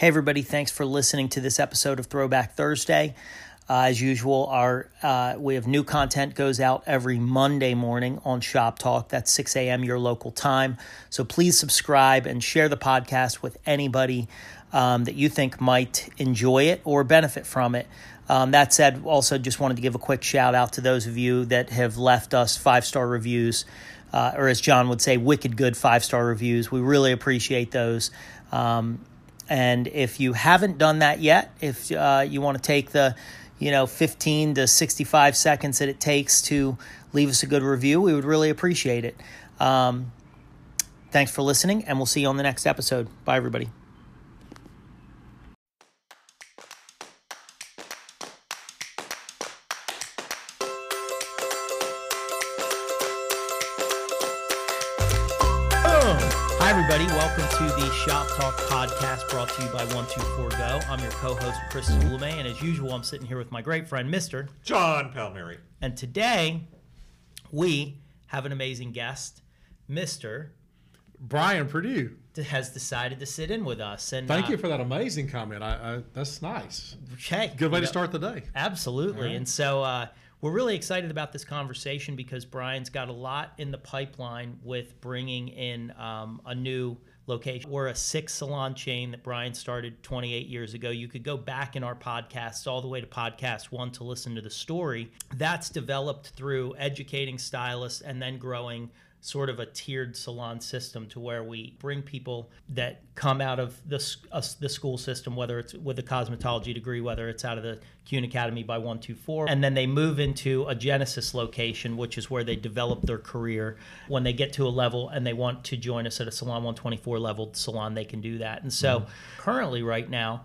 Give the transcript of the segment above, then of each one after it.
Hey, everybody, thanks for listening to this episode of Throwback Thursday. Uh, as usual, our uh, we have new content goes out every Monday morning on Shop Talk. That's 6 a.m. your local time. So please subscribe and share the podcast with anybody um, that you think might enjoy it or benefit from it. Um, that said, also just wanted to give a quick shout out to those of you that have left us five star reviews, uh, or as John would say, wicked good five star reviews. We really appreciate those. Um, and if you haven't done that yet, if uh, you want to take the you know 15 to 65 seconds that it takes to leave us a good review, we would really appreciate it. Um, thanks for listening, and we'll see you on the next episode. Bye, everybody. Podcast brought to you by 124 Go. I'm your co host, Chris Boulame, and as usual, I'm sitting here with my great friend, Mr. John Palmieri. And today, we have an amazing guest, Mr. Brian Purdue. has decided to sit in with us. And Thank uh, you for that amazing comment. I, I that's nice. Hey, Good way you to start the day. Absolutely. All right. And so uh, we're really excited about this conversation because Brian's got a lot in the pipeline with bringing in um, a new location. We're a six salon chain that Brian started 28 years ago. You could go back in our podcasts all the way to podcast one to listen to the story. That's developed through educating stylists and then growing sort of a tiered salon system to where we bring people that come out of the, uh, the school system, whether it's with a cosmetology degree, whether it's out of the Kuhn Academy by 124, and then they move into a Genesis location, which is where they develop their career. When they get to a level and they want to join us at a Salon 124 level salon, they can do that. And so currently, right now,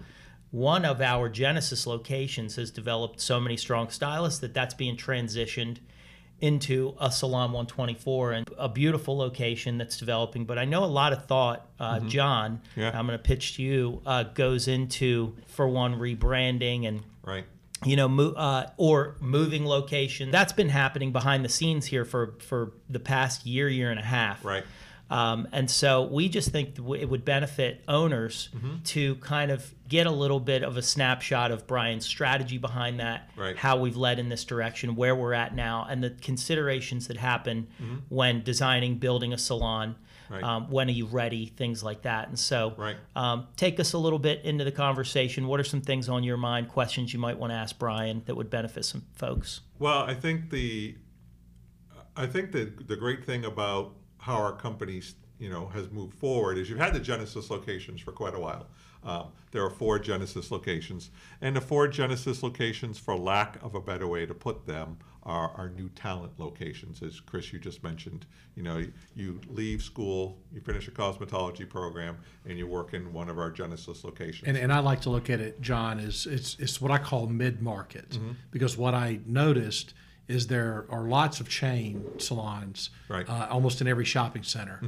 one of our Genesis locations has developed so many strong stylists that that's being transitioned into a Salon 124 and a beautiful location that's developing. But I know a lot of thought, uh, John, Yeah. I'm going to pitch to you, uh, goes into, for one, rebranding and Right. you know, mo- uh, or moving location. That's been happening behind the scenes here for for the past year, year and a half. Right. Um, and so we just think it would benefit owners Mm-hmm. to kind of get a little bit of a snapshot of Brian's strategy behind that, Right. how we've led in this direction, where we're at now, and the considerations that happen when designing, building a salon. Mm-hmm. Right. Um, when are you ready? Things like that. And so, Right. um, take us a little bit into the conversation. What are some things on your mind, questions you might want to ask Brian that would benefit some folks? Well, I think the I think the the great thing about how our company you know has moved forward is you've had the Genesis locations for quite a while. Um, there are four Genesis locations, and the four Genesis locations, for lack of a better way to put them, are our new talent locations. As Chris, you just mentioned, you know, you leave school, you finish a cosmetology program, and you work in one of our Genesis locations. And, and I like to look at it, John, is it's it's what I call mid market because what I noticed is there are lots of chain salons, Right. uh, almost in every shopping center,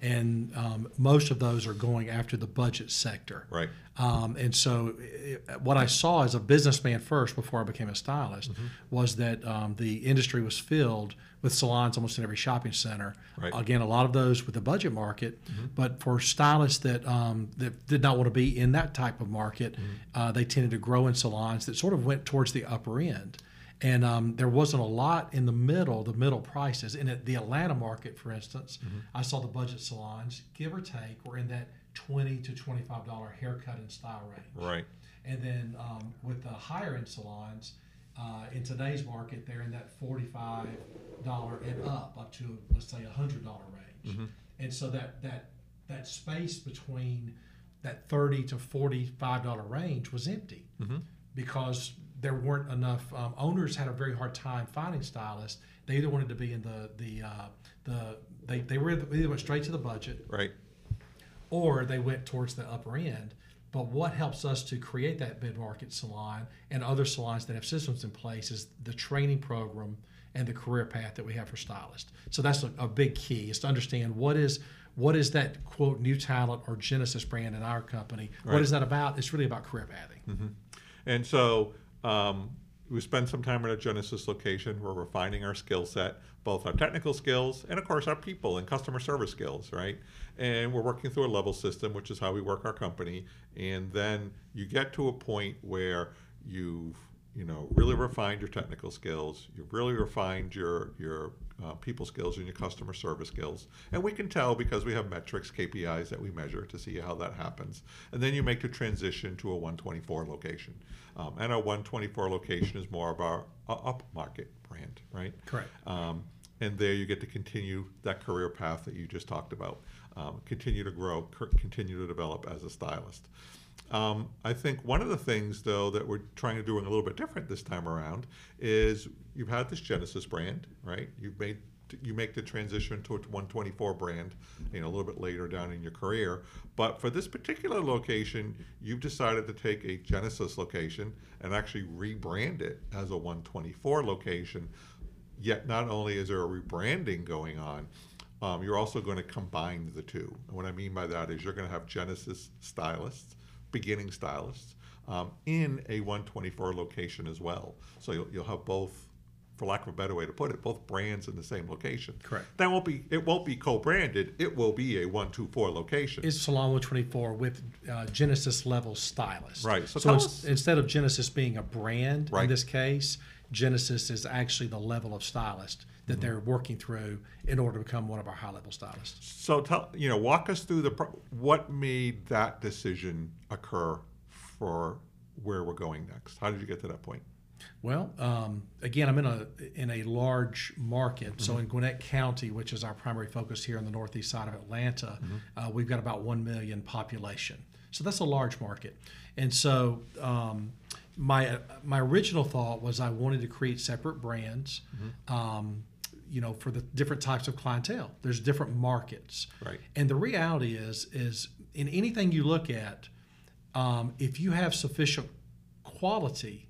and um, most of those are going after the budget sector. right. Um, and so, it, what I saw as a businessman first, before I became a stylist, Mm-hmm. was that um, the industry was filled with salons almost in every shopping center. Right. Mm-hmm. Again, a lot of those with the budget market, but for stylists that um, that did not want to be in that type of market, Mm-hmm. uh, they tended to grow in salons that sort of went towards the upper end. And um, there wasn't a lot in the middle, the middle prices. In the Atlanta market, for instance, Mm-hmm. I saw the budget salons, give or take, were in that twenty to twenty-five dollar haircut and style range. Right. And then um, with the higher end salons, uh, in today's market, they're in that forty-five dollar and up, up to let's say a hundred dollar range. And so that that that space between that thirty to forty-five dollar range was empty because there weren't enough um, owners had a very hard time finding stylists. They either wanted to be in the the uh, the they, they were they either went straight to the budget Right. or they went towards the upper end. But what helps us to create that mid market salon and other salons that have systems in place is the training program and the career path that we have for stylists. So that's a, a big key is to understand what is what is that quote new talent or Genesis brand in our company. What Right. is that about? It's really about career pathing. And so, um, we spend some time at a Genesis location. We're refining our skill set, both our technical skills and, of course, our people and customer service skills, right? And we're working through a level system, which is how we work our company. And then you get to a point where you've you know really refined your technical skills you've really refined your your uh, people skills and your customer service skills. And we can tell because we have metrics kpis that we measure to see how that happens. And then you make the transition to a 124 location. Um, and a 124 location is more of our uh, upmarket brand right? Correct. um, and there you get to continue that career path that you just talked about. Um, continue to grow continue to develop as a stylist um, I think one of the things, though, that we're trying to do a little bit different this time around is you've had this Genesis brand, right? You've made you make the transition to a 124 brand, you know, a little bit later down in your career. But for this particular location, you've decided to take a Genesis location and actually rebrand it as a 124 location. Yet, not only is there a rebranding going on, um, you're also going to combine the two. And what I mean by that is you're going to have Genesis stylists beginning stylists um, in a 124 location as well. So you'll, you'll have both, for lack of a better way to put it, both brands in the same location. Correct. That won't be it won't be co-branded. It will be a 124 location. It's Salon 124 with uh, Genesis level stylist. Right, so So, tell ins- us- instead of Genesis being a brand Right. in this case, Genesis is actually the level of stylist. That they're working through in order to become one of our high level stylists. so tell you know walk us through the pro- what made that decision occur for where we're going next. How did you get to that point? Well, um, again, I'm in a in a large market. So in Gwinnett County, which is our primary focus here on the northeast side of Atlanta, uh, we've got about one million population. So that's a large market. And so um, my my original thought was I wanted to create separate brands. Um, you know, for the different types of clientele, there's different markets, Right. And the reality is, is in anything you look at, um, if you have sufficient quality,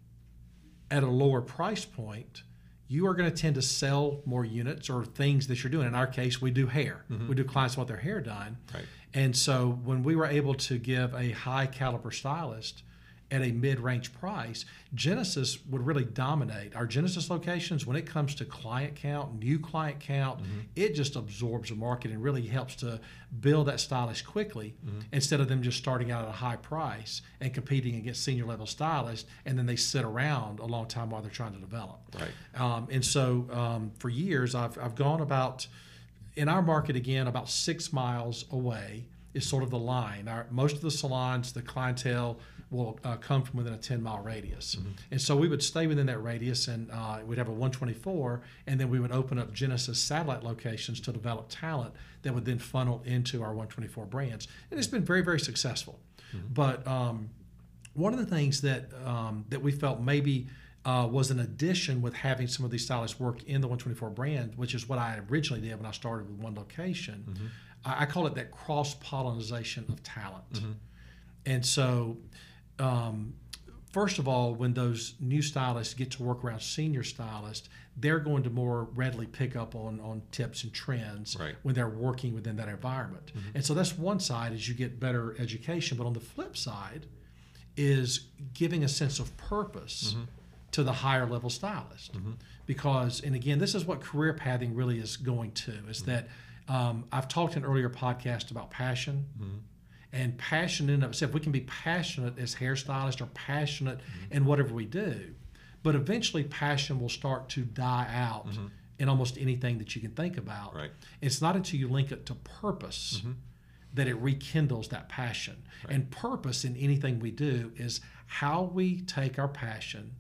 at a lower price point, you are going to tend to sell more units or things that you're doing. In our case, we do hair. We do clients want their hair done. Right. And so when we were able to give a high caliber stylist at a mid-range price, Genesis would really dominate. Our Genesis locations, when it comes to client count, new client count, it just absorbs the market and really helps to build that stylist quickly instead of them just starting out at a high price and competing against senior level stylists, and then they sit around a long time while they're trying to develop. Right. Um, and so um, for years, I've, I've gone about, in our market again, about six miles away is sort of the line. Our, most of the salons, the clientele will uh, come from within a 10 mile radius. And so we would stay within that radius and uh, we'd have a 124, and then we would open up Genesis satellite locations to develop talent that would then funnel into our 124 brands. And it's been very, very successful. But um, one of the things that um, that we felt maybe uh, was an addition with having some of these stylists work in the 124 brand, which is what I originally did when I started with one location. I, I call it that cross pollination of talent. Mm-hmm. And so, um, first of all, when those new stylists get to work around senior stylists, they're going to more readily pick up on, on tips and trends Right. when they're working within that environment. Mm-hmm. And so that's one side is you get better education. But on the flip side is giving a sense of purpose mm-hmm. to the higher level stylist. Because, and again, this is what career pathing really is going to, is that um, I've talked in earlier podcast about passion. Mm-hmm. And passion in and of itself, we can be passionate as hairstylists or passionate mm-hmm. in whatever we do, but eventually passion will start to die out mm-hmm. in almost anything that you can think about. Right. It's not until you link it to purpose that it rekindles that passion. And purpose in anything we do is how we take our passion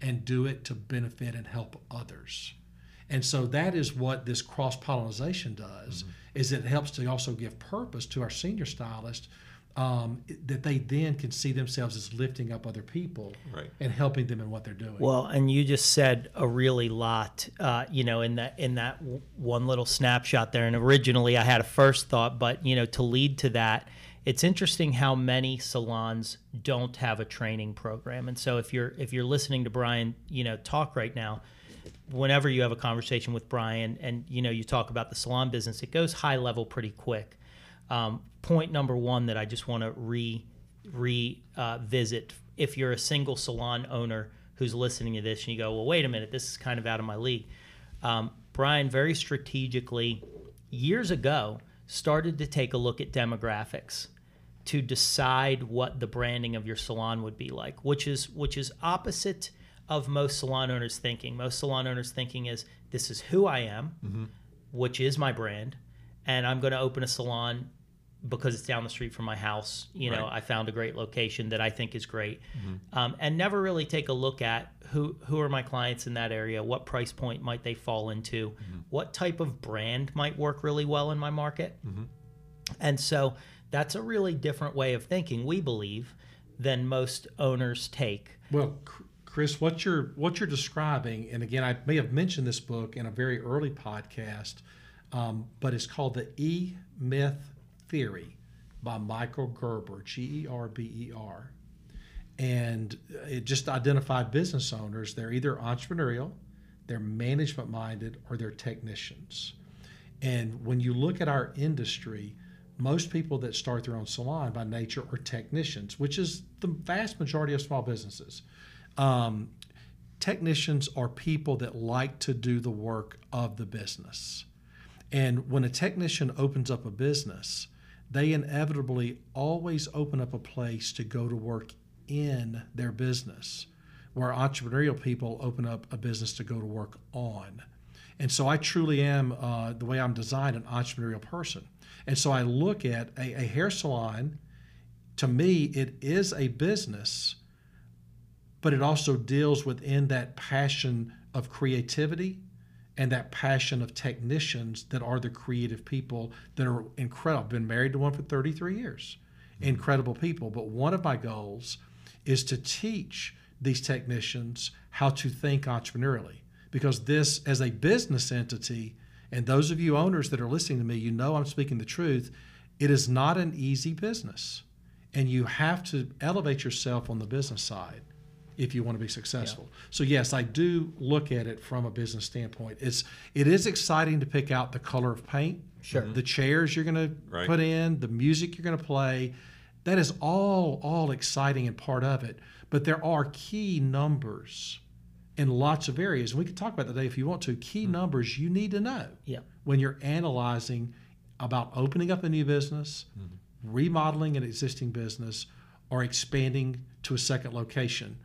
and do it to benefit and help others. And so that is what this cross pollination does is it helps to also give purpose to our senior stylists um, that they then can see themselves as lifting up other people Right. and helping them in what they're doing. Well, and you just said a really lot, uh, you know, in that in that w- one little snapshot there. And originally, I had a first thought, but you know, to lead to that, it's interesting how many salons don't have a training program. And so, if you're if you're listening to Brian, you know, talk right now, whenever you have a conversation with Brian, and you know, you talk about the salon business, it goes high level pretty quick. Um, point number one that I just want to re revisit: if you're a single salon owner who's listening to this and you go, well, wait a minute, this is kind of out of my league. Um, Brian very strategically, years ago, started to take a look at demographics to decide what the branding of your salon would be like, which is which is opposite of most salon owners thinking. Most salon owners thinking is this is who I am, mm-hmm. which is my brand, and I'm going to open a salon because it's down the street from my house. You know, Right. I found a great location that I think is great, mm-hmm. um, and never really take a look at who who are my clients in that area, what price point might they fall into, mm-hmm. what type of brand might work really well in my market, and so that's a really different way of thinking. We believe than most owners take. Well, C- Chris, what you're what you're describing, and again, I may have mentioned this book in a very early podcast, um, but it's called the E Myth Theory by Michael Gerber, G E R B E R, and it just identified business owners. They're either entrepreneurial, they're management minded, or they're technicians. And when you look at our industry, most people that start their own salon by nature are technicians, which is the vast majority of small businesses. Um, technicians are people that like to do the work of the business. And when a technician opens up a business, they inevitably always open up a place to go to work in their business, where entrepreneurial people open up a business to go to work on. And so I truly am, uh, the way I'm designed, an entrepreneurial person. And so I look at a, a hair salon, to me, it is a business, but it also deals within that passion of creativity and that passion of technicians that are the creative people that are incredible. I've been married to one for 33 years. Mm-hmm. Incredible people. But one of my goals is to teach these technicians how to think entrepreneurially. Because this, as a business entity, and those of you owners that are listening to me, you know I'm speaking the truth. It is not an easy business. And you have to elevate yourself on the business side if you want to be successful. So yes, I do look at it from a business standpoint. It's it is exciting to pick out the color of paint, Sure. the chairs you're going to Right. put in, the music you're going to play. That is all all exciting and part of it. But there are key numbers in lots of areas. And we can talk about that today if you want to. Key hmm. numbers you need to know Yeah. when you're analyzing about opening up a new business, mm-hmm. remodeling an existing business, or expanding to a second location.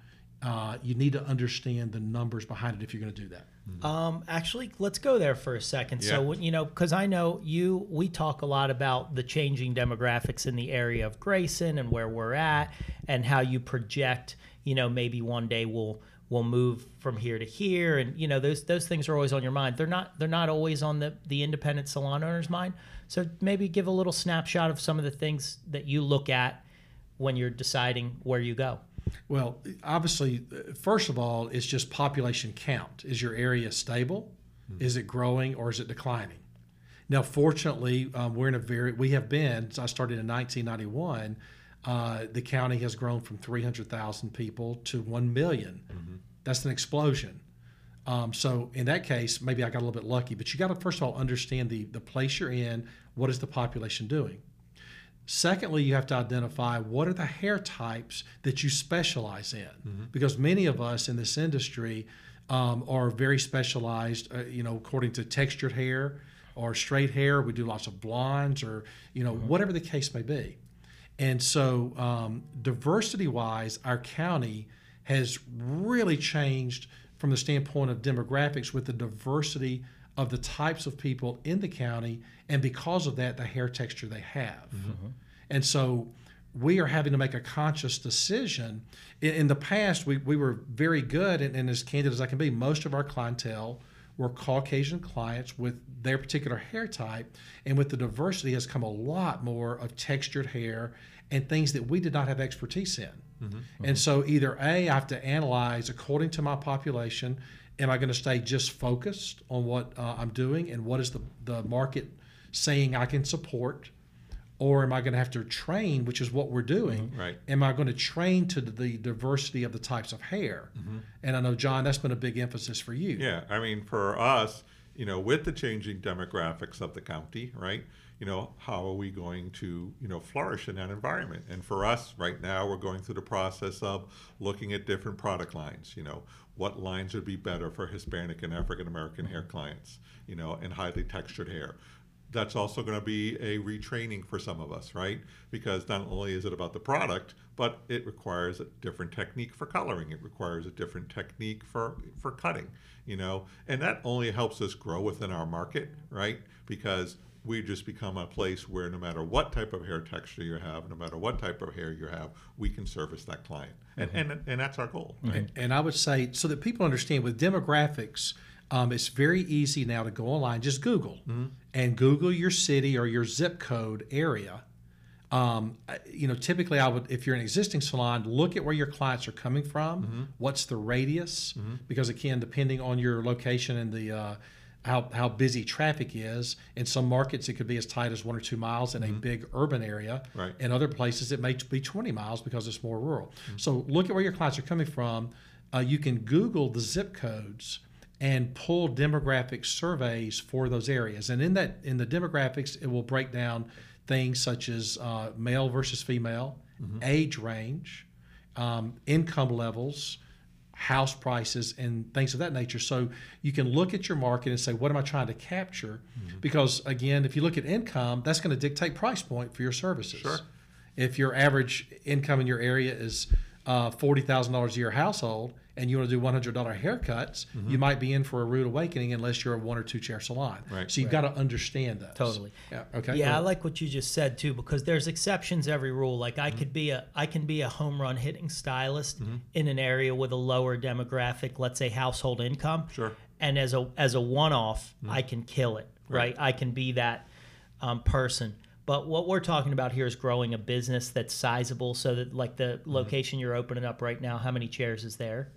Uh, you need to understand the numbers behind it if you're going to do that. Um, actually, let's go there for a second. So, Yeah. when- you know, because I know you, we talk a lot about the changing demographics in the area of Grayson and where we're at, and how you project. You know, maybe one day we'll we'll move from here to here, and you know, those those things are always on your mind. They're not they're not always on the the independent salon owner's mind. So maybe give a little snapshot of some of the things that you look at when you're deciding where you go. Well, obviously, first of all, it's just population count. Is your area stable? Is it growing or is it declining? Now, fortunately, um, we're in a very, we have been, since I started in 1991, uh, the county has grown from 300,000 people to 1 million. That's an explosion. Um, so in that case, maybe I got a little bit lucky, but you got to first of all understand the, the place you're in. What is the population doing? Secondly, you have to identify what are the hair types that you specialize in, because many of us in this industry um, are very specialized. Uh, you know, according to textured hair or straight hair, we do lots of blondes or you know whatever the case may be. And so, um, diversity wise, our county has really changed from the standpoint of demographics with the diversity of the types of people in the county, and because of that, the hair texture they have. Mm-hmm. And so, we are having to make a conscious decision. In, in the past, we, we were very good, and, and as candid as I can be, most of our clientele were Caucasian clients with their particular hair type. And with the diversity has come a lot more of textured hair and things that we did not have expertise in. Mm-hmm. And mm-hmm. so either A, I have to analyze according to my population, am I going to stay just focused on what uh, I'm doing and what is the, the market saying I can support? Or am I going to have to train, which is what we're doing? Right. Am I going to train to the diversity of the types of hair? And I know, John, that's been a big emphasis for you. Yeah, I mean, for us, you know, with the changing demographics of the county, right? You know, how are we going to, you know, flourish in that environment? And for us, right now, we're going through the process of looking at different product lines. You know, what lines would be better for Hispanic and African American hair mm-hmm. clients, you know, and highly textured hair that's also going to be a retraining for some of us, right? Because not only is it about the product, but it requires a different technique for coloring. It requires a different technique for for cutting, you know, and that only helps us grow within our market, right? Because we just become a place where no matter what type of hair texture you have, no matter what type of hair you have, we can service that client, and and, and that's our goal. And, and I would say, so that people understand with demographics, um, it's very easy now to go online, just Google and Google your city or your zip code area. Um, you know, typically I would, if you're an existing salon, look at where your clients are coming from. What's the radius? Because again, depending on your location and the uh, how how busy traffic is, in some markets it could be as tight as one or two miles in a big urban area. Right. In other places, it may be 20 miles because it's more rural. So look at where your clients are coming from. Uh, you can Google the zip codes and pull demographic surveys for those areas. And in that, in the demographics, it will break down things such as uh, male versus female, age range, um, income levels, house prices, and things of that nature. So you can look at your market and say, what am I trying to capture? Because again, if you look at income, that's going to dictate price point for your services. Sure. If your average income in your area is uh, forty thousand dollars a year household, and you want to do one hundred dollar haircuts, you might be in for a rude awakening unless you're a one or two chair salon. Right. So you've got to understand that. Totally. Yeah. Okay. Yeah, I like what you just said too, because there's exceptions every rule. Like Mm-hmm. I could be a I can be a home run hitting stylist in an area with a lower demographic, let's say household income. Sure. And as a as a one off, Mm-hmm. I can kill it. Right. I can be that um, person. But what we're talking about here is growing a business that's sizable, so that like the Mm-hmm. location you're opening up right now, how many chairs is there?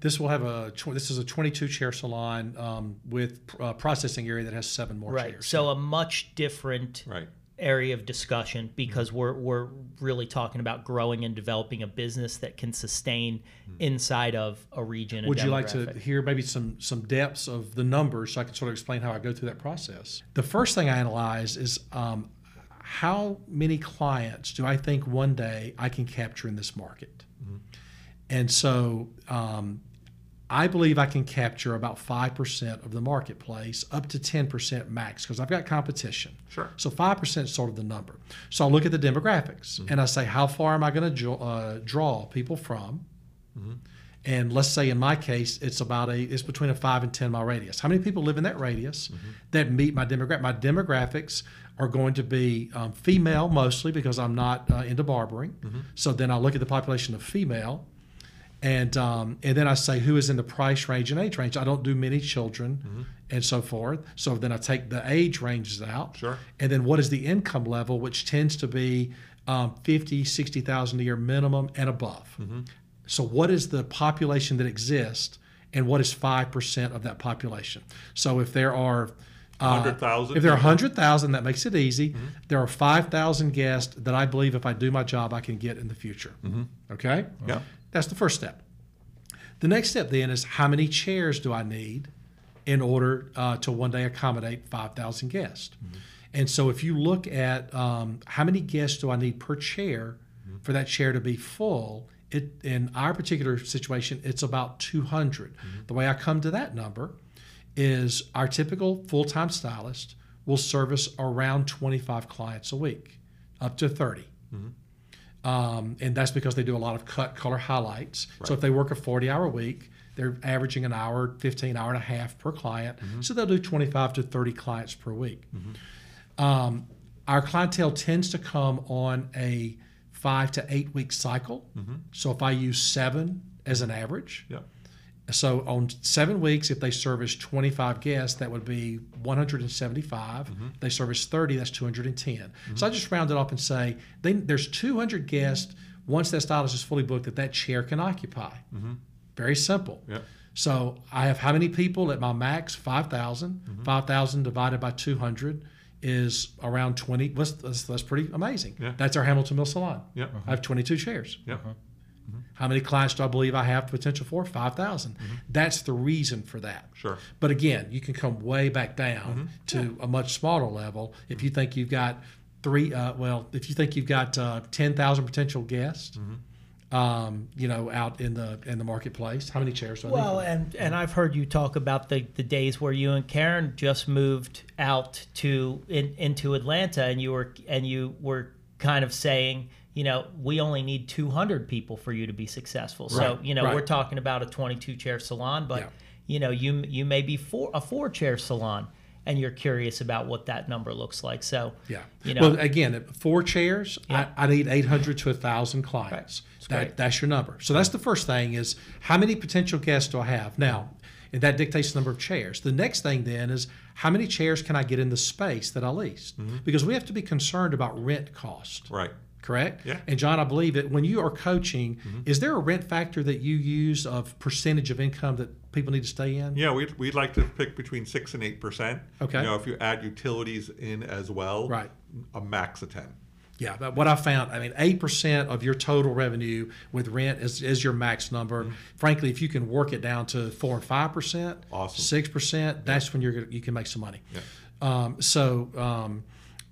This will have a tw- this is a 22 chair salon um, with uh, processing area that has seven more Right. chairs. So a much different Right. area of discussion because we're we're really talking about growing and developing a business that can sustain inside of a region. and Would you like to hear maybe some some depths of the numbers so I can sort of explain how I go through that process? The first thing I analyze is um, how many clients do I think one day I can capture in this market, and so um, I believe I can capture about five percent of the marketplace, up to ten percent max, because I've got competition. Sure. So five percent is sort of the number. So I look at the demographics and I say, how far am I going to uh, draw people from? And let's say in my case, it's about a it's between a five and ten mile radius. How many people live in that radius that meet my demographic? My demographics are going to be um, female mostly because I'm not uh, into barbering. So then I look at the population of female, and um, and then I say who is in the price range and age range. I don't do many children and so forth. So then I take the age ranges out. Sure. And then what is the income level, which tends to be um, 50, 60,000 a year minimum and above. So what is the population that exists and what is 5% of that population? So if there are uh, 100,000 If there are 100,000, that makes it easy. There are 5,000 guests that I believe if I do my job, I can get in the future. Okay? Yeah. That's the first step. The next step then is how many chairs do I need in order uh, to one day accommodate 5,000 guests? And so if you look at um, how many guests do I need per chair for that chair to be full, it, in our particular situation, it's about 200. The way I come to that number is our typical full time stylist will service around 25 clients a week, up to 30. Um, and that's because they do a lot of cut color highlights. So if they work a 40 hour week, they're averaging an hour, 15 hour and a half per client. So they'll do 25 to 30 clients per week. Um, our clientele tends to come on a five to eight week cycle. So if I use seven as an average, Yeah. So on seven weeks, if they service 25 guests, that would be 175. If mm-hmm. They service 30, that's 210. So I mm-hmm. just round it up and say they, there's 200 guests once that stylist is fully booked that that chair can occupy. Mm-hmm. Very simple. Yeah. So I have how many people at my max? 5,000. 5,000 divided by 200 is around 20. That's, that's, that's pretty amazing. Yeah. That's our Hamilton Mill Salon. Yeah. I have 22 chairs. Uh-huh. Yeah. How many clients do I believe I have potential for? 5,000. That's the reason for that. Sure. But again, you can come way back down to a much smaller level if you think you've got three. Uh, well, if you think you've got uh, ten thousand potential guests, um, you know, out in the in the marketplace, how many chairs do I Well, need? and and I've heard you talk about the, the days where you and Karen just moved out to in, into Atlanta, and you were and you were kind of saying, you know, we only need 200 people for you to be successful. So you know, right. we're talking about a 22 chair salon, but Yeah. you know, you you may be four a four chair salon, and you're curious about what that number looks like. So Yeah. you know, well, again, four chairs, Yeah. I, I need 800 to 1,000 clients. That's That, that's your number. So that's the first thing is how many potential guests do I have? Now, and that dictates the number of chairs. The next thing then is how many chairs can I get in the space that I lease? Mm-hmm. Because we have to be concerned about rent cost. Right. Correct? Yeah. And John, I believe that when you are coaching, Mm-hmm. is there a rent factor that you use of percentage of income that people need to stay in? Yeah, we'd, we'd like to pick between six and eight percent. Okay. You know, if you add utilities in as well, Right. a max of ten. Yeah, but what I found, I mean, eight percent of your total revenue with rent is, is your max number. Frankly, if you can work it down to four and five percent, Awesome. six percent, that's when you're gonna, you can make some money. Yeah. Um, so, um,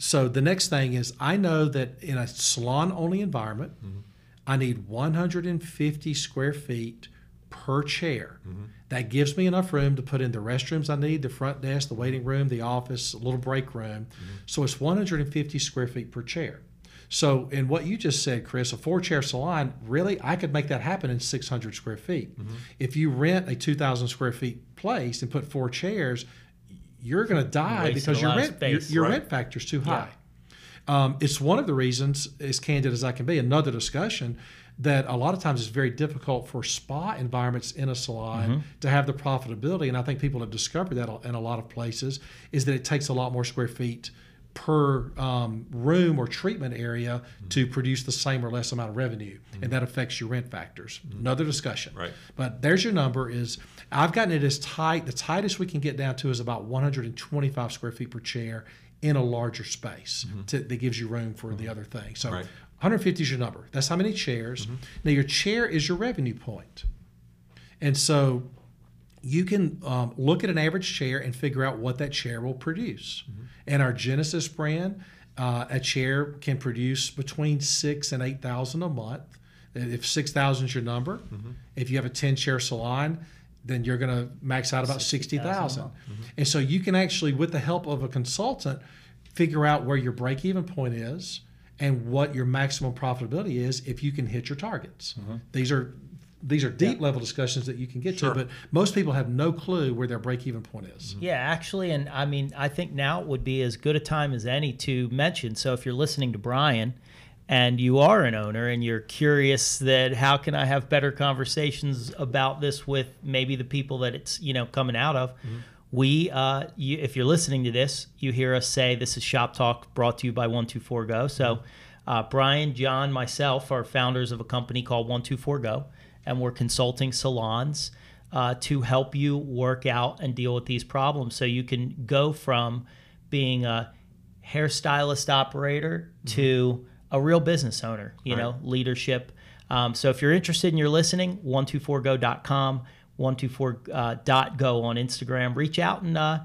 so the next thing is, I know that in a salon-only environment, mm-hmm. I need 150 square feet per chair. Mm-hmm. That gives me enough room to put in the restrooms I need, the front desk, the waiting room, the office, a little break room. Mm-hmm. So it's 150 square feet per chair. So, in what you just said, Chris, a four chair salon, really, I could make that happen in 600 square feet. If you rent a 2,000 square feet place and put four chairs, you're going to die because your rent, your, space. your Right. rent factor is too high. Um, it's one of the reasons, as candid as I can be, another discussion that a lot of times it's very difficult for spa environments in a salon to have the profitability. And I think people have discovered that in a lot of places is that it takes a lot more square feet per um, room or treatment area to produce the same or less amount of revenue, and that affects your rent factors. Another discussion. Right. But there's your number. Is I've gotten it as tight. The tightest we can get down to is about 125 square feet per chair in a larger space mm-hmm. to, that gives you room for the mm-hmm. other thing. So Right. 150 is your number. That's how many chairs. Mm-hmm. Now your chair is your revenue point, and so you can um, look at an average chair and figure out what that chair will produce. And our Genesis brand, uh, a chair can produce between six and eight thousand a month. If six thousand is your number, if you have a ten chair salon, then you're going to max out about 60,000 a thousand. month. And so you can actually, with the help of a consultant, figure out where your break even point is and what your maximum profitability is if you can hit your targets. These are these are deep level discussions that you can get Sure. to, but most people have no clue where their break even point is. Yeah, actually, and I mean, I think now would be as good a time as any to mention. So if you're listening to Brian and you are an owner and you're curious that how can I have better conversations about this with maybe the people that it's, you know, coming out of, we, uh, you, if you're listening to this, you hear us say this is Shop Talk brought to you by 124 Go. So uh, Brian, John, myself are founders of a company called 124 Go, and we're consulting salons uh, to help you work out and deal with these problems. So you can go from being a hairstylist operator to a real business owner, you know, leadership. Um, so if you're interested and you're listening, 124go.com, 124.go on Instagram. Reach out and, uh,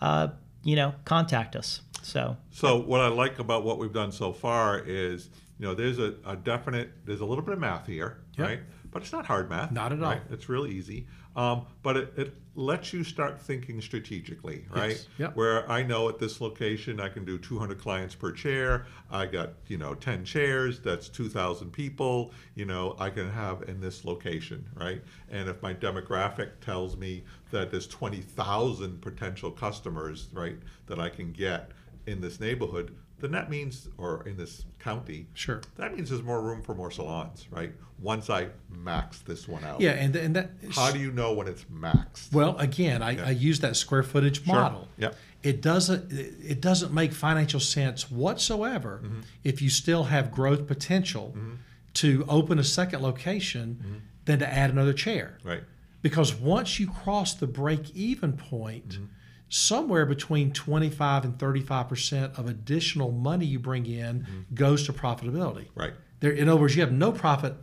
uh, you know, contact us. So, So what I like about what we've done so far is, you know, there's a, a definite, there's a little bit of math here, Yep. right? But it's not hard math. Not at all. right? It's real easy. Um, but it, it lets you start thinking strategically, right? Yes. Yep. Where I know at this location I can do 200 clients per chair. I got, you know, 10 chairs. That's 2,000 people. You know, I can have in this location, right? And if my demographic tells me that there's 20,000 potential customers, right, that I can get in this neighborhood, then that means, or in this county, Sure. that means there's more room for more salons, right? Once I max this one out. Yeah, and and that How do you know when it's maxed? well again, I, I use that square footage model. Sure. Yep. It doesn't it doesn't make financial sense whatsoever Mm-hmm. if you still have growth potential to open a second location than to add another chair. Right. Because once you cross the break even point, Mm-hmm. Somewhere between 25 and 35% of additional money you bring in Mm-hmm. goes to profitability. Right. There, in other words, you have no profit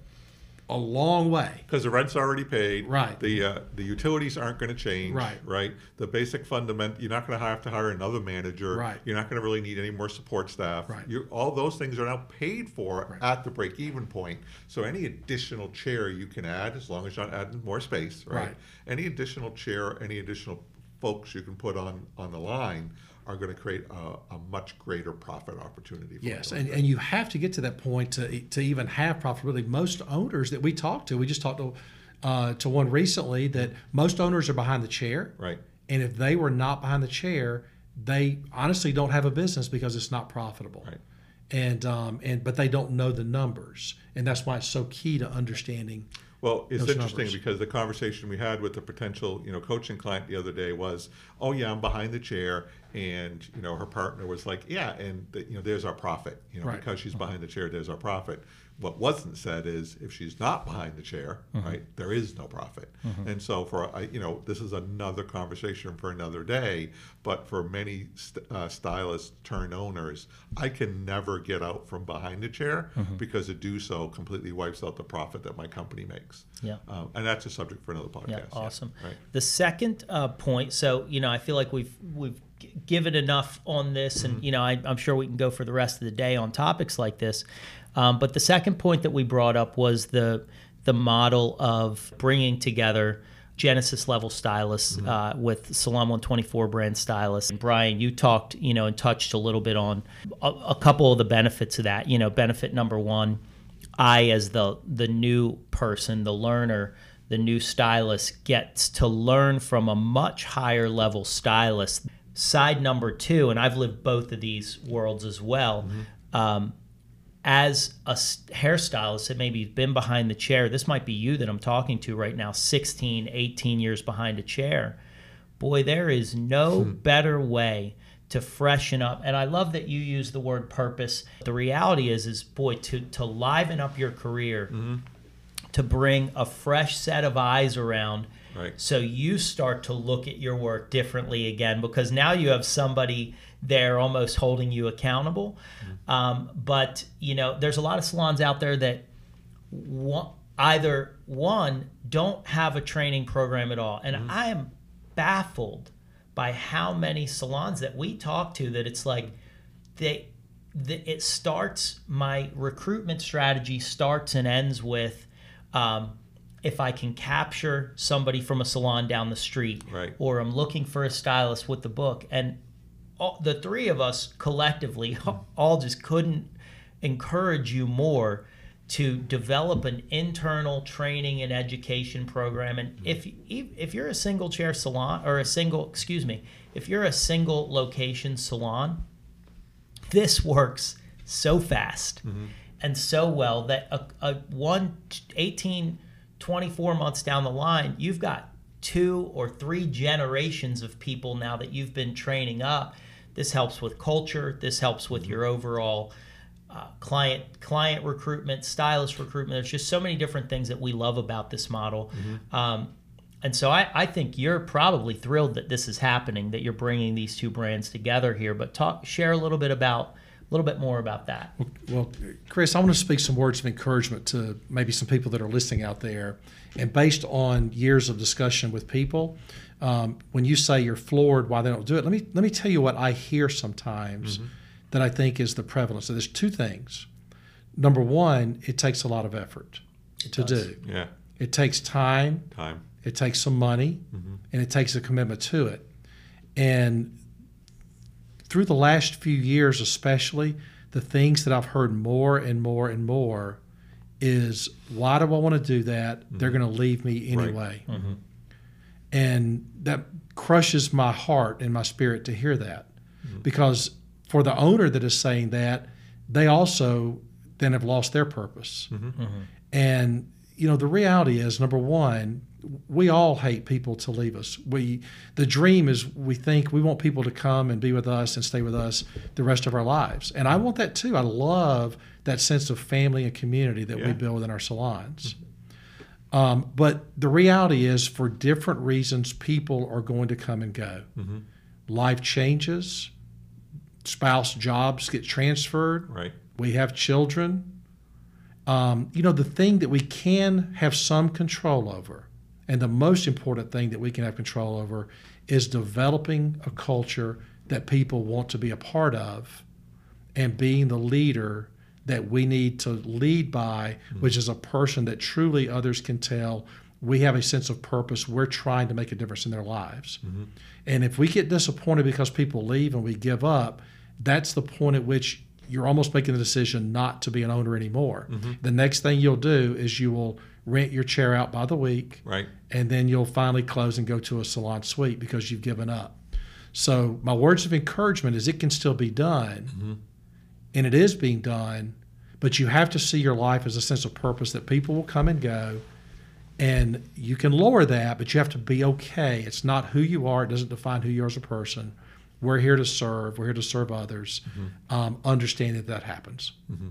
a long way. Because the rent's already paid. Right. The uh, the utilities aren't going to change. Right. Right. The basic fundament. You're not going to have to hire another manager. Right. You're not going to really need any more support staff. Right. You all those things are now paid for Right. at the break even point. So any additional chair you can add, as long as you're not adding more space. Right. Right. Any additional chair, any additional folks you can put on on the line are going to create a, a much greater profit opportunity. For Yes, and, and you have to get to that point to, to even have profitability. Most owners that we talk to, we just talked to uh, to one recently that most owners are behind the chair, Right. and if they were not behind the chair, they honestly don't have a business because it's not profitable. Right. And um, and but they don't know the numbers, and that's why it's so key to understanding. Well, it's those interesting numbers. because the conversation we had with the potential, you know, coaching client the other day was, "Oh yeah, I'm behind the chair," and you know, her partner was like, "Yeah, and the, you know, there's our profit. You know, Right. because she's behind the chair, there's our profit." What wasn't said is, if she's not behind the chair, right, there is no profit. And so, for I, you know, this is another conversation for another day. But for many st- uh, stylists turn owners, I can never get out from behind the chair because to do so completely wipes out the profit that my company makes. Yeah. Um, and that's a subject for another podcast. Yeah, awesome. Right. The second uh, point, so you know, I feel like we've we've g- given enough on this, and you know, I, I'm sure we can go for the rest of the day on topics like this. Um, but the second point that we brought up was the the model of bringing together Genesis level stylists uh, with Salon 124 brand stylists. And Brian, you talked, you know, and touched a little bit on a, a couple of the benefits of that. You know, benefit number one, I as the the new person, the learner, the new stylist gets to learn from a much higher level stylist. Side number two, and I've lived both of these worlds as well. Mm-hmm. Um, as a hairstylist that maybe been behind the chair, this might be you that I'm talking to right now, 16, 18 years behind a chair. Boy, there is no hmm. better way to freshen up. And I love that you use the word purpose. The reality is, is boy, to, to liven up your career, mm-hmm. to bring a fresh set of eyes around. Right. So you start to look at your work differently again because now you have somebody there almost holding you accountable. Um, but you know, there's a lot of salons out there that either one don't have a training program at all, and I am baffled by how many salons that we talk to that it's like they the, it starts my recruitment strategy starts and ends with um, if I can capture somebody from a salon down the street, Right. or I'm looking for a stylist with the book, and all, the three of us collectively all just couldn't encourage you more to develop an internal training and education program. And mm-hmm. if if you're a single chair salon or a single, excuse me, if you're a single location salon, this works so fast mm-hmm. and so well that a, a one 18 24 months down the line you've got two or three generations of people now that you've been training up. This helps with culture. This helps with your overall uh, client client recruitment stylist recruitment. There's just so many different things that we love about this model. Um, and so I, I think you're probably thrilled that this is happening, that you're bringing these two brands together here. But talk, share a little bit about, a little bit more about that. Well, Chris, I want to speak some words of encouragement to maybe some people that are listening out there. And based on years of discussion with people, um, when you say you're floored why they don't do it, let me let me tell you what I hear sometimes that I think is the prevalence. So there's two things. Number one, it takes a lot of effort to does. do. Yeah. It takes time. Time. It takes some money, and it takes a commitment to it. And through the last few years, especially, the things that I've heard more and more and more is why do I want to do that? They're mm-hmm. going to leave me Right. anyway. Mm-hmm. And that crushes my heart and my spirit to hear that. Mm-hmm. Because for the owner that is saying that, they also then have lost their purpose. And you know, the reality is number one, we all hate people to leave us. We the dream is we think we want people to come and be with us and stay with us the rest of our lives. And I want that too. I love that sense of family and community that we build in our salons. Um, but the reality is, for different reasons, people are going to come and go. Life changes, spouse jobs get transferred, Right. we have children. Um, you know, the thing that we can have some control over, and the most important thing that we can have control over, is developing a culture that people want to be a part of and being the leader that we need to lead by, mm-hmm. which is a person that truly others can tell we have a sense of purpose. We're trying to make a difference in their lives. Mm-hmm. And if we get disappointed because people leave and we give up, that's the point at which you're almost making the decision not to be an owner anymore. Mm-hmm. The next thing you'll do is you will rent your chair out by the week, Right. and then you'll finally close and go to a salon suite because you've given up. So my words of encouragement is it can still be done, mm-hmm. and it is being done, but you have to see your life as a sense of purpose that people will come and go, and you can lower that, but you have to be okay. It's not who you are; it doesn't define who you are as a person. We're here to serve. We're here to serve others. Mm-hmm. Um, understand that that happens. Mm-hmm.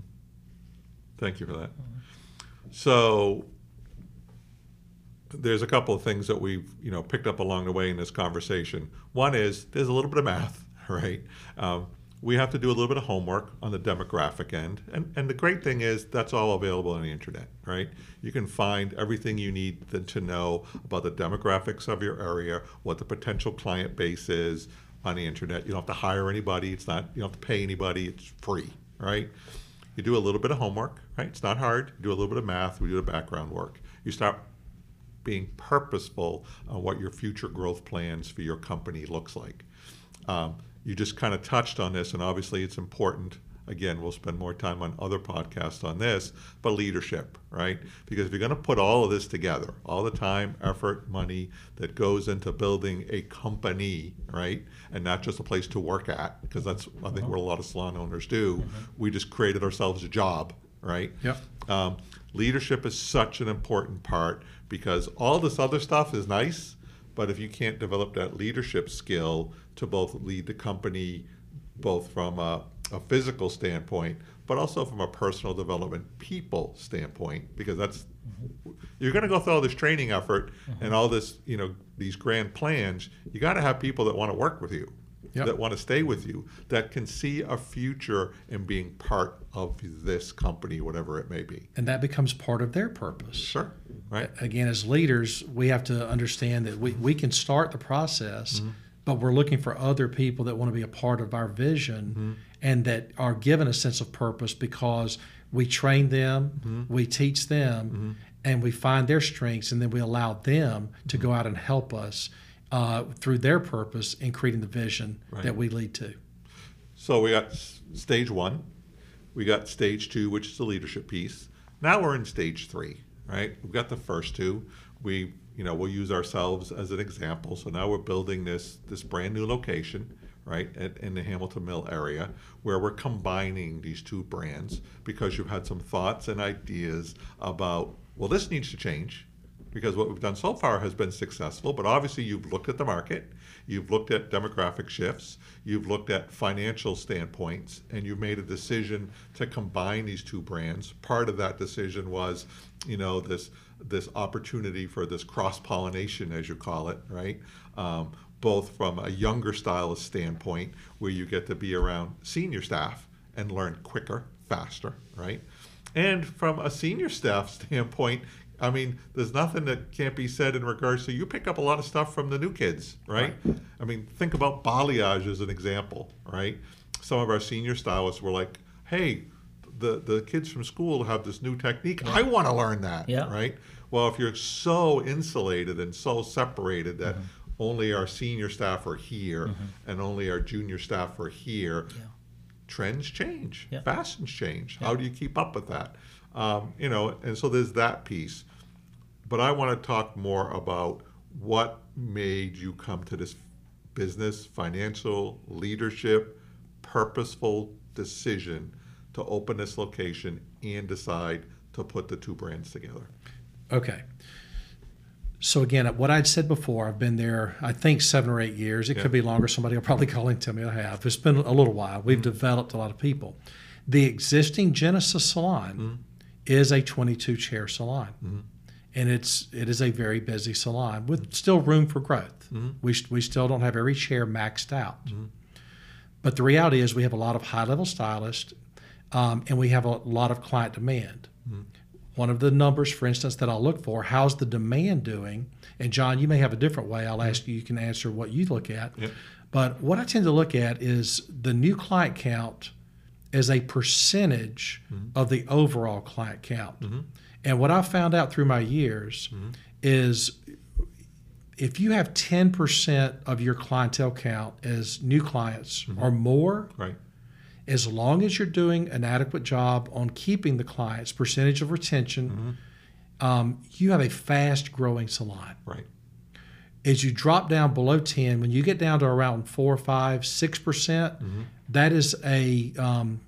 Thank you for that. So there's a couple of things that we've you know picked up along the way in this conversation. One is there's a little bit of math, right? Um, we have to do a little bit of homework on the demographic end, and and the great thing is that's all available on the internet, right? You can find everything you need to know about the demographics of your area, what the potential client base is on the internet. You don't have to hire anybody. It's not you don't have to pay anybody. It's free, right? You do a little bit of homework, right? It's not hard. You do a little bit of math. We do the background work. You start being purposeful on what your future growth plans for your company looks like. Um, you just kind of touched on this, and obviously it's important. Again, we'll spend more time on other podcasts on this, but leadership, right? Because if you're going to put all of this together, all the time, effort, money that goes into building a company, right, and not just a place to work at, because that's I think what a lot of salon owners do. We just created ourselves a job, right? Yep. Um, leadership is such an important part because all this other stuff is nice, but if you can't develop that leadership skill to both lead the company, both from a, a physical standpoint, but also from a personal development, people standpoint, because that's you're going to go through all this training effort mm-hmm. and all this, you know, these grand plans. You got to have people that want to work with you, Yep. that want to stay with you, that can see a future in being part of this company, whatever it may be. And that becomes part of their purpose. Sure. Right. again, as leaders, we have to understand that we, we can start the process, mm-hmm. but we're looking for other people that want to be a part of our vision mm-hmm. and that are given a sense of purpose because we train them, mm-hmm. we teach them, and we find their strengths, and then we allow them to go out and help us uh, through their purpose in creating the vision Right. that we lead to. So we got stage one, we got stage two, which is the leadership piece. Now we're in stage three, right? We've got the first two. We, you know, we'll use ourselves as an example. So now we're building this this brand new location, right, at, in the Hamilton Mill area, where we're combining these two brands because you've had some thoughts and ideas about, well, this needs to change because what we've done so far has been successful. But obviously, you've looked at the market, you've looked at demographic shifts, you've looked at financial standpoints, and you've made a decision to combine these two brands. Part of that decision was, you know, this this opportunity for this cross pollination, as you call it, right? Um, both from a younger stylist standpoint, where you get to be around senior staff and learn quicker, faster, right? And from a senior staff standpoint, I mean, there's nothing that can't be said in regards to you pick up a lot of stuff from the new kids, right? I mean, think about balayage as an example, right? Some of our senior stylists were like, hey, the, the kids from school have this new technique. I want to learn that, Yeah. right? Well, if you're so insulated and so separated that only our senior staff are here and only our junior staff are here, Yeah. trends change, Yeah. fashions change. How do you keep up with that? Um, you know, and so there's that piece. But I want to talk more about what made you come to this business, financial, leadership, purposeful decision to open this location and decide to put the two brands together. Okay. So again, what I'd said before, I've been there, I think seven or eight years. It Yeah. could be longer. Somebody will probably call and tell me I have. It's been a little while. We've mm-hmm. developed a lot of people. The existing Genesis Salon mm-hmm. is a 22 chair salon, mm-hmm. And it's it is a very busy salon with still room for growth. Mm-hmm. We we still don't have every chair maxed out, mm-hmm. but the reality is we have a lot of high level stylists, um, and we have a lot of client demand. Mm-hmm. One of the numbers, for instance, that I'll look for, how's the demand doing? And John, you may have a different way. I'll ask you, you can answer what you look at. Yep. But what I tend to look at is the new client count as a percentage of the overall client count. And what I found out through my years is if you have 10% of your clientele count as new clients or more, Right. as long as you're doing an adequate job on keeping the clients, percentage of retention, um, you have a fast growing salon. Right. As you drop down below 10, when you get down to around four, five, six percent, that is a um,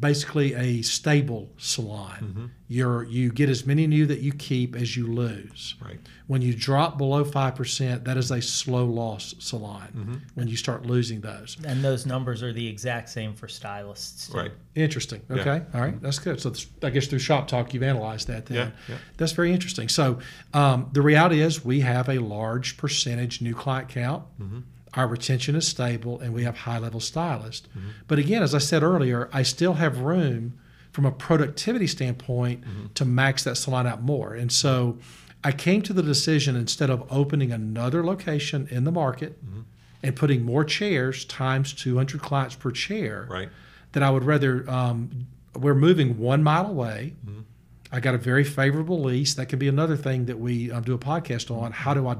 basically a stable salon. You're you get as many new that you keep as you lose. Right. When you drop below five percent, that is a slow loss salon. When you start losing those. And those numbers are the exact same for stylists. too. Right. Interesting. Yeah. Okay. All right. That's good. So th- I guess through Shop Talk, you've analyzed that then. Yeah, yeah. That's very interesting. So um, the reality is we have a large percentage new client count. Mm-hmm. Our retention is stable, and we have high level stylists. Mm-hmm. But again, as I said earlier, I still have room from a productivity standpoint Mm-hmm. to max that salon out more. And so I came to the decision instead of opening another location in the market Mm-hmm. and putting more chairs times 200 clients per chair Right. that I would rather. Um, we're moving one mile away. I got a very favorable lease. That could be another thing that we um, do a podcast on. How do I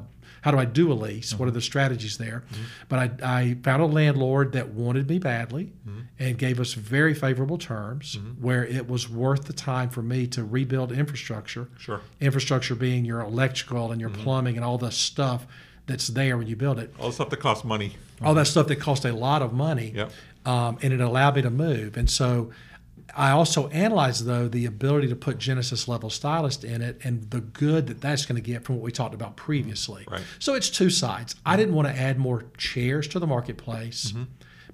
how do I do a lease? What are the mm-hmm. strategies there? Mm-hmm. But I, I found a landlord that wanted me badly mm-hmm. and gave us very favorable terms where it was worth the time for me to rebuild infrastructure. Sure. Infrastructure being your electrical and your plumbing and all the stuff that's there when you build it All the stuff that costs money. all that stuff that costs a lot of money. Yep. Um, and it allowed me to move. And so I also analyzed, though, the ability to put Genesis level stylist in it and the good that that's going to get from what we talked about previously. Mm-hmm. Right. So it's two sides. I didn't want to add more chairs to the marketplace, mm-hmm.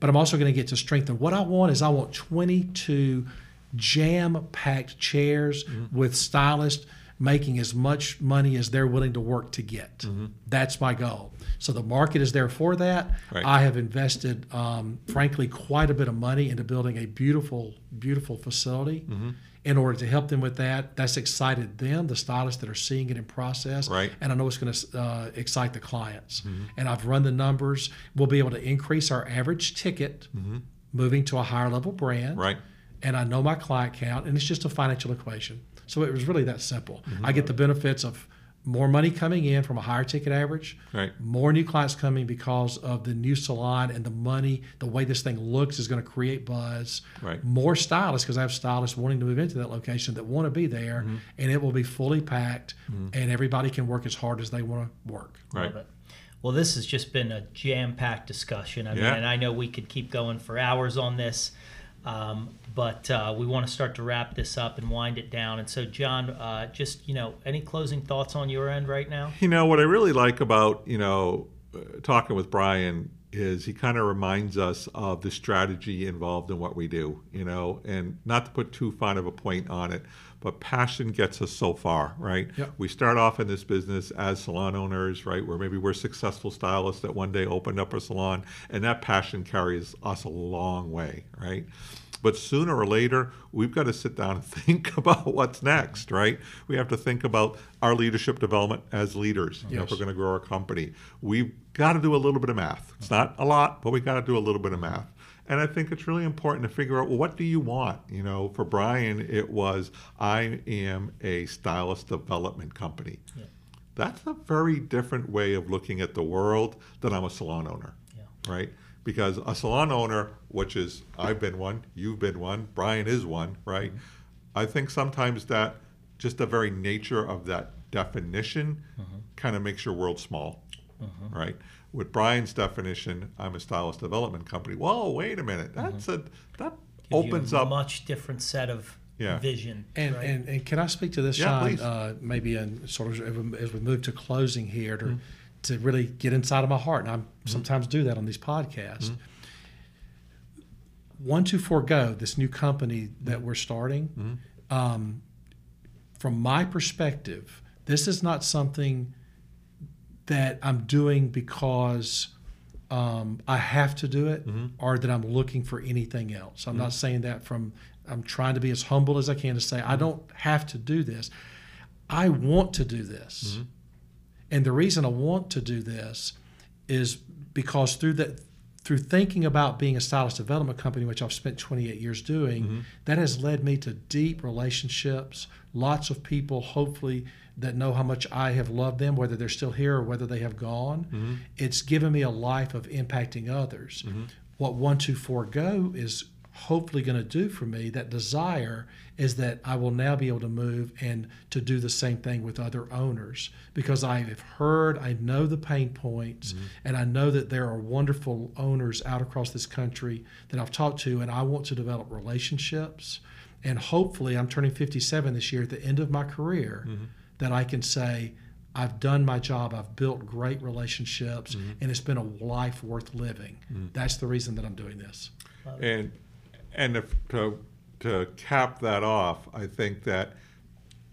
but I'm also going to get to strengthen. What I want is I want 22 jam packed chairs mm-hmm. with stylists making as much money as they're willing to work to get. That's my goal. So the market is there for that. Right. I have invested, um, frankly, quite a bit of money into building a beautiful, beautiful facility. Mm-hmm. In order to help them with that, that's excited them, the stylists that are seeing it in process, Right. and I know it's going to uh, excite the clients. And I've run the numbers. We'll be able to increase our average ticket, moving to a higher level brand Right. and I know my client count, and it's just a financial equation. So it was really that simple. I mm-hmm. get the benefits of more money coming in from a higher ticket average, Right. more new clients coming because of the new salon and the money, the way this thing looks is going to create buzz. Right. More stylists because I have stylists wanting to move into that location that want to be there, mm-hmm. and it will be fully packed, mm-hmm. and everybody can work as hard as they want to work. Right. Love it. Well, this has just been a jam-packed discussion. I mean, and I know we could keep going for hours on this, um, but uh, we want to start to wrap this up and wind it down. And so, John, uh, just you know, any closing thoughts on your end right now? You know what I really like about you know uh, talking with Brian is he kind of reminds us of the strategy involved in what we do. You know, and not to put too fine of a point on it, but passion gets us so far, right? Yep. We start off in this business as salon owners, right? Where maybe we're successful stylists that one day opened up a salon, and that passion carries us a long way, right? But sooner or later, we've got to sit down and think about what's next, right? We have to think about our leadership development as leaders. You know, if we're going to grow our company, we've got to do a little bit of math. It's not a lot, but we've got to do a little bit of math. And I think it's really important to figure out well, what do you want? You know, for Brian, it was I am a stylist development company. That's a very different way of looking at the world than I'm a salon owner, right? Because a salon owner, which is I've been one, you've been one, Brian is one, right? Mm-hmm. I think sometimes that just the very nature of that definition mm-hmm. kind of makes your world small, mm-hmm. right? With Brian's definition, I'm a stylist development company. Whoa, wait a minute, that's a that Gives you opens a up. much different set of Yeah. vision. And, right? and, and can I speak to this, Yeah, Sean? please. Uh, maybe in sort of as we- move to closing here Mm-hmm. to, to really get inside of my heart. And I sometimes do that on these podcasts. Mm-hmm. One to forego this new company Mm-hmm. that we're starting. Um, from my perspective, this is not something that I'm doing because um, I have to do it Mm-hmm. or that I'm looking for anything else. I'm not saying that from I'm trying to be as humble as I can to say I don't have to do this. I want to do this. And the reason I want to do this is because through that through thinking about being a stylist development company, which I've spent 28 years doing, that has led me to deep relationships, lots of people, hopefully, that know how much I have loved them, whether they're still here or whether they have gone. Mm-hmm. It's given me a life of impacting others. Mm-hmm. What 124 Go is hopefully going to do for me, that desire is that I will now be able to move and to do the same thing with other owners because I have heard, I know the pain points, mm-hmm. and I know that there are wonderful owners out across this country that I've talked to, and I want to develop relationships. And hopefully, I'm turning 57 this year at the end of my career that I can say, I've done my job. I've built great relationships, mm-hmm. and it's been a life worth living. Mm-hmm. That's the reason that I'm doing this. And and if to to cap that off, I think that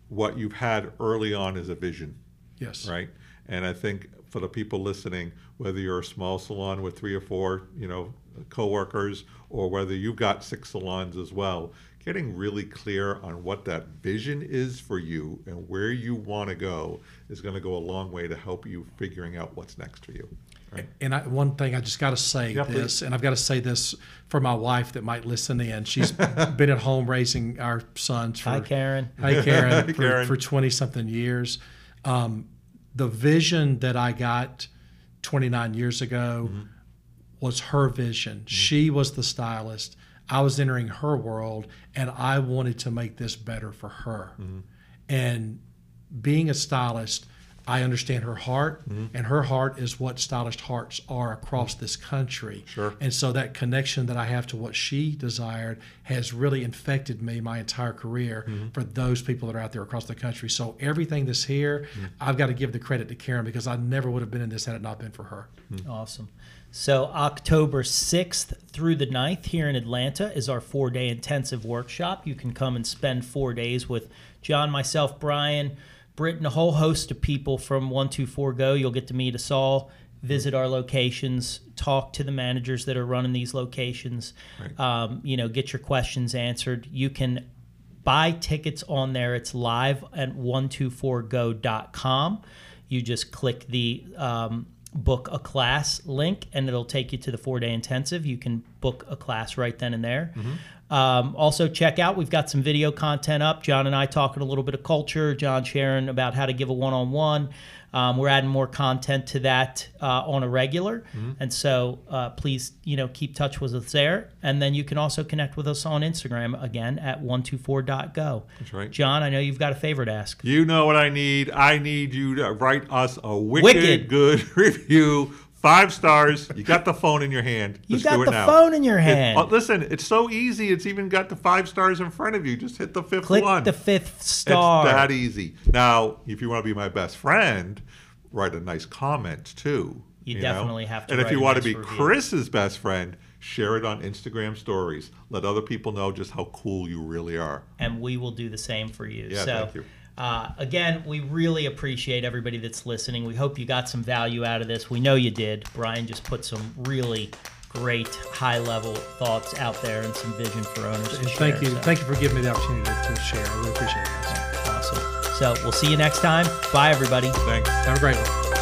what you've had early on is a vision, Yes. right? And I think for the people listening, whether you're a small salon with three or four, you know, coworkers, or whether you've got six salons as well, getting really clear on what that vision is for you and where you want to go is going to go a long way to help you figuring out what's next for you. Right? And I, one thing I just got to say Yeah, this, please. and I've got to say this for my wife that might listen in. She's been at home raising our sons for Hi, Karen. Hi, Karen, Hi, for, Karen. for 20 something years. Um, the vision that I got 29 years ago Mm-hmm. was her vision. She was the stylist. I was entering her world, and I wanted to make this better for her. Mm-hmm. And being a stylist, I understand her heart, Mm-hmm. and her heart is what stylist hearts are across this country. Sure. And so that connection that I have to what she desired has really infected me my entire career Mm-hmm. for those people that are out there across the country. So everything that's here, Mm-hmm. I've got to give the credit to Karen because I never would have been in this had it not been for her. Awesome. So, October 6th through the 9th here in Atlanta is our four day intensive workshop. You can come and spend four days with John, myself, Brian, Britt, and a whole host of people from 124 Go. You'll get to meet us all, visit our locations, talk to the managers that are running these locations, Right. um, you know, get your questions answered. You can buy tickets on there. It's live at 124go.com. You just click the um, book a class link and it'll take you to the four day intensive. You can book a class right then and there. Um, also, check out, we've got some video content up. John and I talking a little bit of culture, John sharing about how to give a one on one. Um, we're adding more content to that uh, on a regular, and so uh, please, you know, keep touch with us there. And then you can also connect with us on Instagram again at 124.go. That's right. John, I know you've got a favor to ask. You know what I need? I need you to write us a wicked, Wicked. good review. Five stars. You got the phone in your hand. You Let's got do it the now. phone in your It- hand. uh, listen, it's so easy. It's even got the five stars in front of you. Just hit the fifth Click one. the fifth star. It's that easy. Now, if you want to be my best friend, write a nice comment too. You know? definitely have to And if you a want nice to be review. Chris's best friend, share it on Instagram stories. Let other people know just how cool you really are. and we will do the same for you. Yeah, so, thank you. Uh, again, we really appreciate everybody that's listening. We hope you got some value out of this. We know you did. Brian just put some really great high level thoughts out there and some vision for owners. And thank share, you, so, thank you for giving me the opportunity to, to share. I really appreciate it. Awesome. So we'll see you next time. Bye, everybody. Thanks. Have a great one.